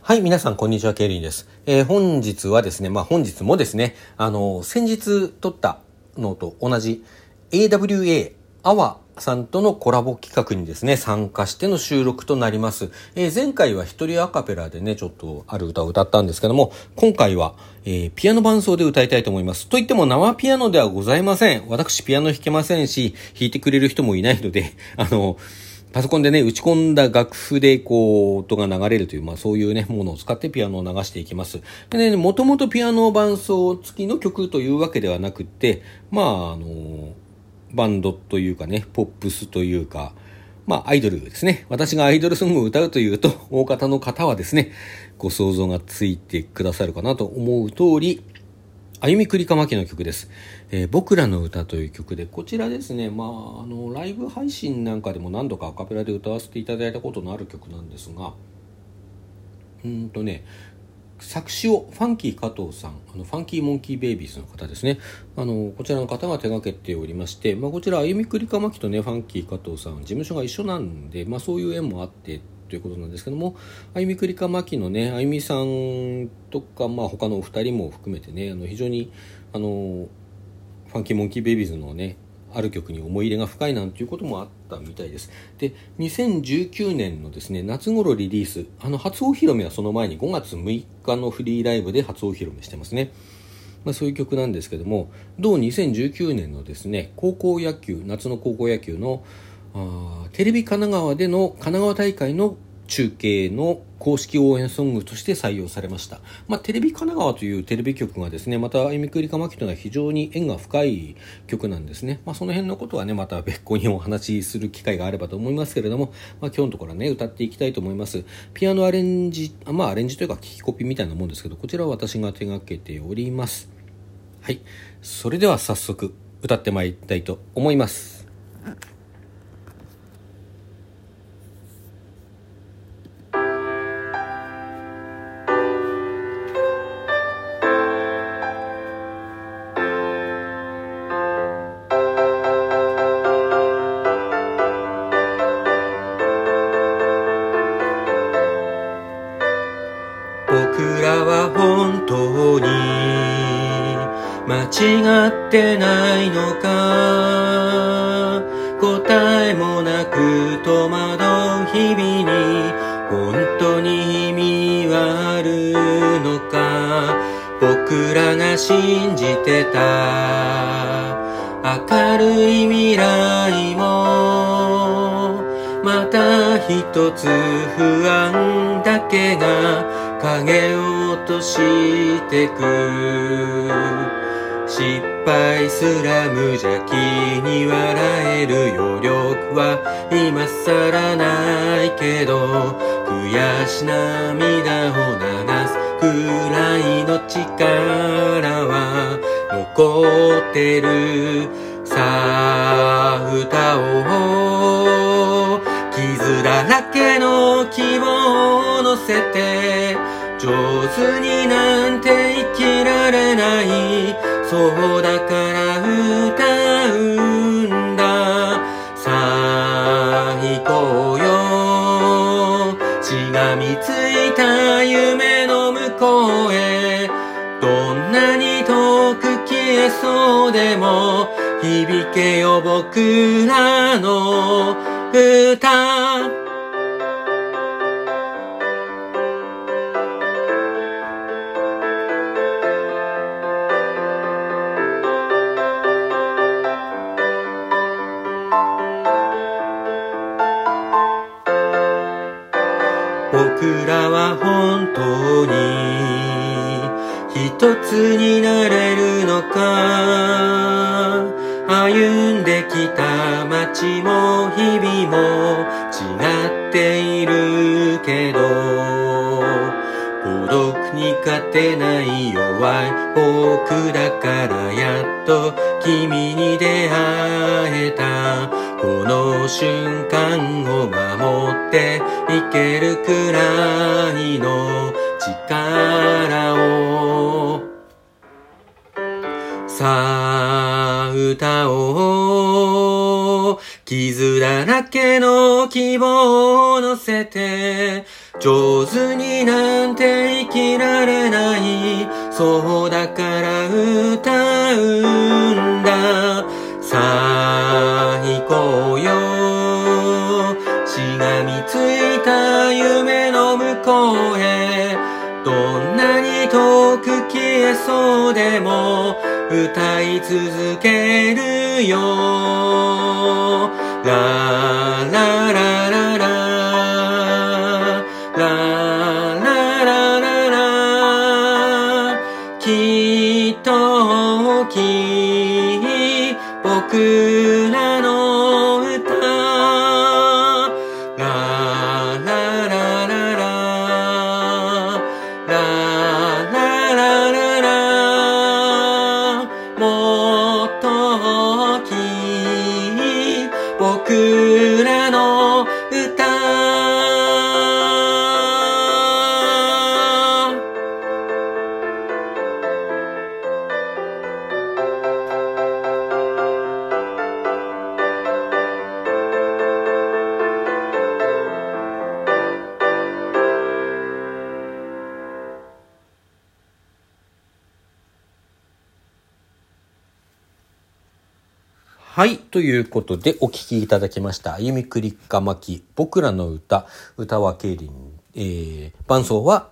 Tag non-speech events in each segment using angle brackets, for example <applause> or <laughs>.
はい、皆さん、こんにちは、ケイリンです。えー、本日はですね、まあ、本日もですね、あの、先日撮ったのと同じ AWA、アワさんとのコラボ企画にですね、参加しての収録となります。えー、前回は一人アカペラでね、ちょっとある歌を歌ったんですけども、今回は、えー、ピアノ伴奏で歌いたいと思います。といっても生ピアノではございません。私ピアノ弾けませんし、弾いてくれる人もいないので、あのパソコンでね、打ち込んだ楽譜でこう、音が流れるという、まあそういうね、ものを使ってピアノを流していきます。でね、もともとピアノ伴奏付きの曲というわけではなくて、まああの、バンドというかね、ポップスというか、まあアイドルですね。私がアイドルソングを歌うというと、大方の方はですね、ご想像がついてくださるかなと思う通り、歩みくりかまきの曲です、えー、僕らの歌という曲で、こちらですね、まあ、あの、ライブ配信なんかでも何度かアカペラで歌わせていただいたことのある曲なんですが、うんとね、作詞をファンキー加藤さん、あのファンキーモンキーベイビーズの方ですね。あの、こちらの方が手掛けておりまして、まあ、こちら、歩みくりかまきとね、ファンキー加藤さん、事務所が一緒なんで、まあ、そういう縁もあって、ということなんですけども、あゆみくりかまきのね、あゆみさんとか、まあ他のお二人も含めてね、あの非常に、あの、ファンキーモンキーベイビーズのね、ある曲に思い入れが深いなんていうこともあったみたいです。で、2019年のですね、夏頃リリース、あの、初お披露目はその前に5月6日のフリーライブで初お披露目してますね。まあ、そういう曲なんですけども、同2019年のですね、高校野球、夏の高校野球のあテレビ神奈川での神奈川大会の中継の公式応援ソングとして採用されました。まあ、テレビ神奈川というテレビ局がですね、また、えみくりかまきというのは非常に縁が深い曲なんですね。まあ、その辺のことはね、また別個にお話しする機会があればと思いますけれども、まあ、今日のところはね、歌っていきたいと思います。ピアノアレンジ、まあ、アレンジというか、聞きコピーみたいなもんですけど、こちらは私が手掛けております。はい。それでは早速、歌ってまいりたいと思います。ってないのか。答えもなく戸惑う日々に本当に意味はあるのか。僕らが信じてた。明るい未来も。また一つ不安だけが影を落としてく。失敗すら無邪気に笑える余力は今更ないけど悔し涙を流すくらいの力は残ってるさあ歌おう傷だらけの希望を乗せて上手になんて生きられない。そうだから歌うんだ。さあ行こうよ。しがみついた夢の向こうへ。どんなに遠く消えそうでも響けよ僕らの歌。僕らは本当に一つになれるのか。歩んできた街も日々も違っているけど孤独に勝てない弱い僕だからやっと君に出会えた。この瞬間を守っていけるくらいの力をさあ歌おう傷だらけの希望を乗せて上手になんて生きられないそうだから歌うんださあの向こうへどんなに遠く消えそうでも歌い続けるよ。ラララララ。ラララララ。きっと大きい僕らはい。ということで、お聴きいただきました。歩みくりかまき、僕らの歌、歌は競輪、えー、伴奏は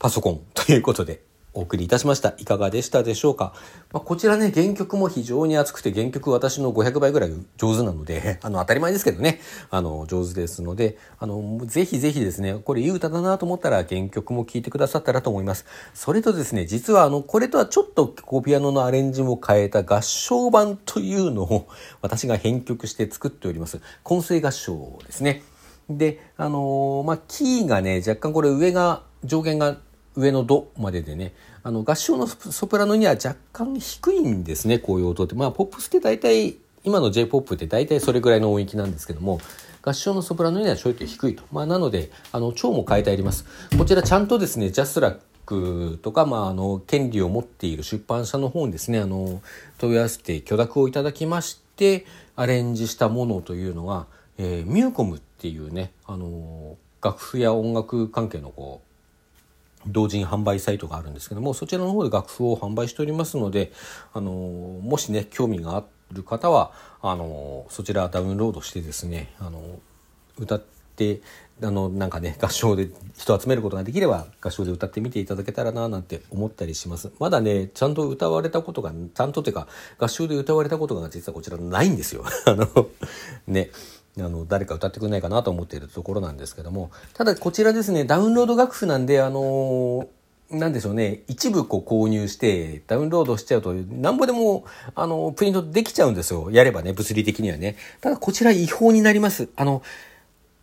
パソコンということで、お送りいたしました。いかがでしたでしょうか、まあ、こちらね、原曲も非常に熱くて、原曲私の500倍ぐらい上手なので、<laughs> あの、当たり前ですけどね、あの、上手ですので、あの、ぜひぜひですね、これいい歌だなと思ったら原曲も聴いてくださったらと思います。それとですね、実はあの、これとはちょっとこうピアノのアレンジも変えた合唱版というのを <laughs> 私が編曲して作っております。混声合唱ですね。で、あのまあ、キーがね、若干これ上が、上限が上のドまででね、あの合唱のソプラノには若干低いんですね、こういう音って。まあ、ポップスって大体、今の J-POP って大体それぐらいの音域なんですけども、合唱のソプラノにはちょいと低いと。まあ、なので、あの、調も変えてあります。こちらちゃんとですね、ジャスラックとか、まあ、あの、権利を持っている出版社の方にですね、あの、問い合わせて許諾をいただきまして、アレンジしたものというのは、えー、ミューコムっていうね、あの、楽譜や音楽関係のこう、同人販売サイトがあるんですけどもそちらの方で楽譜を販売しておりますのであのもしね興味がある方はあのそちらダウンロードしてですねあの歌ってあのなんかね合唱で人を集めることができれば合唱で歌ってみていただけたらななんて思ったりします。まだねちゃんと歌われたことがちゃんとっていうか合唱で歌われたことが実はこちらないんですよ。<laughs> あのね。あの誰か歌ってくれないかなと思っているところなんですけども。ただこちらですねダウンロード楽譜なんであのなんでしょうね。一部こう購入してダウンロードしちゃうとなんぼでもあのプリントできちゃうんですよ。やればね物理的にはね。ただこちら違法になります。あの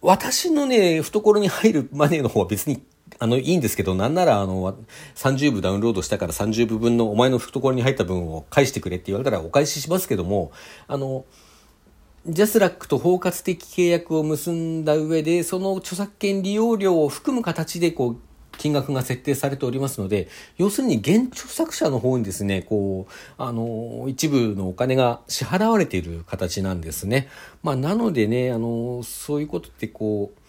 私のね懐に入るマネーの方は別にあの、いいんですけど、なんなら、あの、30部ダウンロードしたから30部分のお前の懐に入った分を返してくれって言われたらお返ししますけども、あの、ジャスラックと包括的契約を結んだ上で、その著作権利用料を含む形で、こう、金額が設定されておりますので、要するに現著作者の方にですね、こう、あの、一部のお金が支払われている形なんですね。まあ、なのでね、あの、そういうことってこう、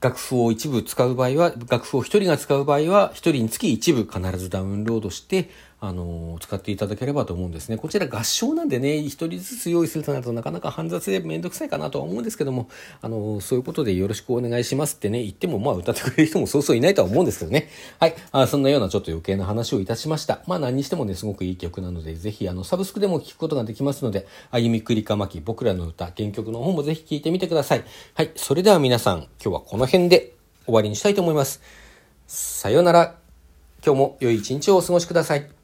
楽譜を一部使う場合は、楽譜を一人が使う場合は、一人につき一部必ずダウンロードして、あの、使っていただければと思うんですね。こちら合唱なんでね、一人ずつ用意するとなるとなかなか煩雑でめんどくさいかなとは思うんですけども、あの、そういうことでよろしくお願いしますってね、言ってもまあ歌ってくれる人もそうそういないとは思うんですけどね。はい。あそんなようなちょっと余計な話をいたしました。まあ何にしてもね、すごくいい曲なので、ぜひあの、サブスクでも聴くことができますので、歩みくりかまき、僕らの歌、原曲の方もぜひ聴いてみてください。はい。それでは皆さん、今日はこの辺で終わりにしたいと思います。さようなら。今日も良い一日をお過ごしください。